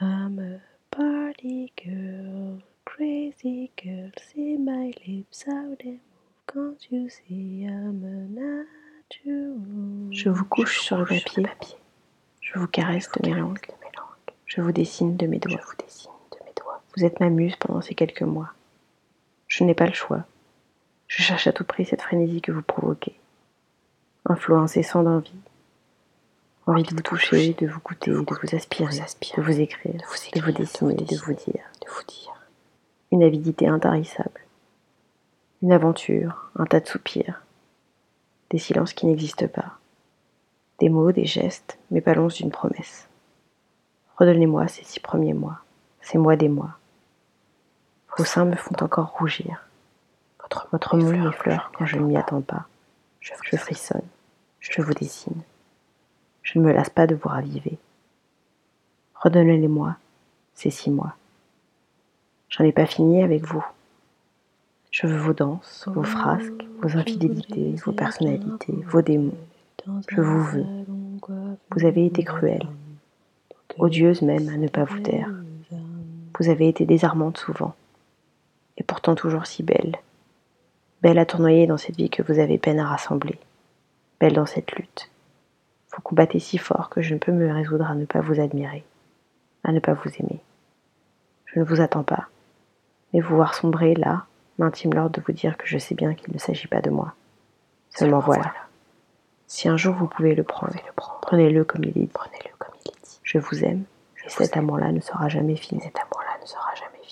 I'm a party girl, crazy girl, see my lips how they move. Can't you see? I'm a natural? Je vous couche sur le papier, je vous caresse de mes langues, je vous dessine de mes doigts. Vous êtes ma muse pendant ces quelques mois. Je n'ai pas le choix. Je cherche à tout prix cette frénésie que vous provoquez. Un flot incessant d'envie. Envie de vous toucher, de vous goûter, de vous aspirer, de vous écrire, de vous dessiner, de vous dire. Une avidité intarissable. Une aventure, un tas de soupirs. Des silences qui n'existent pas. Des mots, des gestes, mais pas l'once d'une promesse. Redonnez-moi ces six premiers mois, ces mois des mois. Vos seins me font encore rougir. Votre mot m'effleure quand je ne m'y attends pas. Je frissonne. Je vous dessine. Je ne me lasse pas de vous raviver. Redonnez-les-moi, ces six mois. J'en ai pas fini avec vous. Je veux vos danses, vos frasques, vos infidélités, vos personnalités, vos démons. Je vous veux. Vous avez été cruelle, odieuse même à ne pas vous taire. Vous avez été désarmante souvent, et pourtant toujours si belle. Belle à tournoyer dans cette vie que vous avez peine à rassembler. Belle dans cette lutte. Vous combattez si fort que je ne peux me résoudre à ne pas vous admirer, à ne pas vous aimer. Je ne vous attends pas, mais vous voir sombrer là m'intime l'ordre de vous dire que je sais bien qu'il ne s'agit pas de moi. Seulement voilà. Si un jour vous pouvez le prendre, prenez-le comme il est dit. Je vous aime, et cet amour-là ne sera jamais fini. Cet amour-là ne sera jamais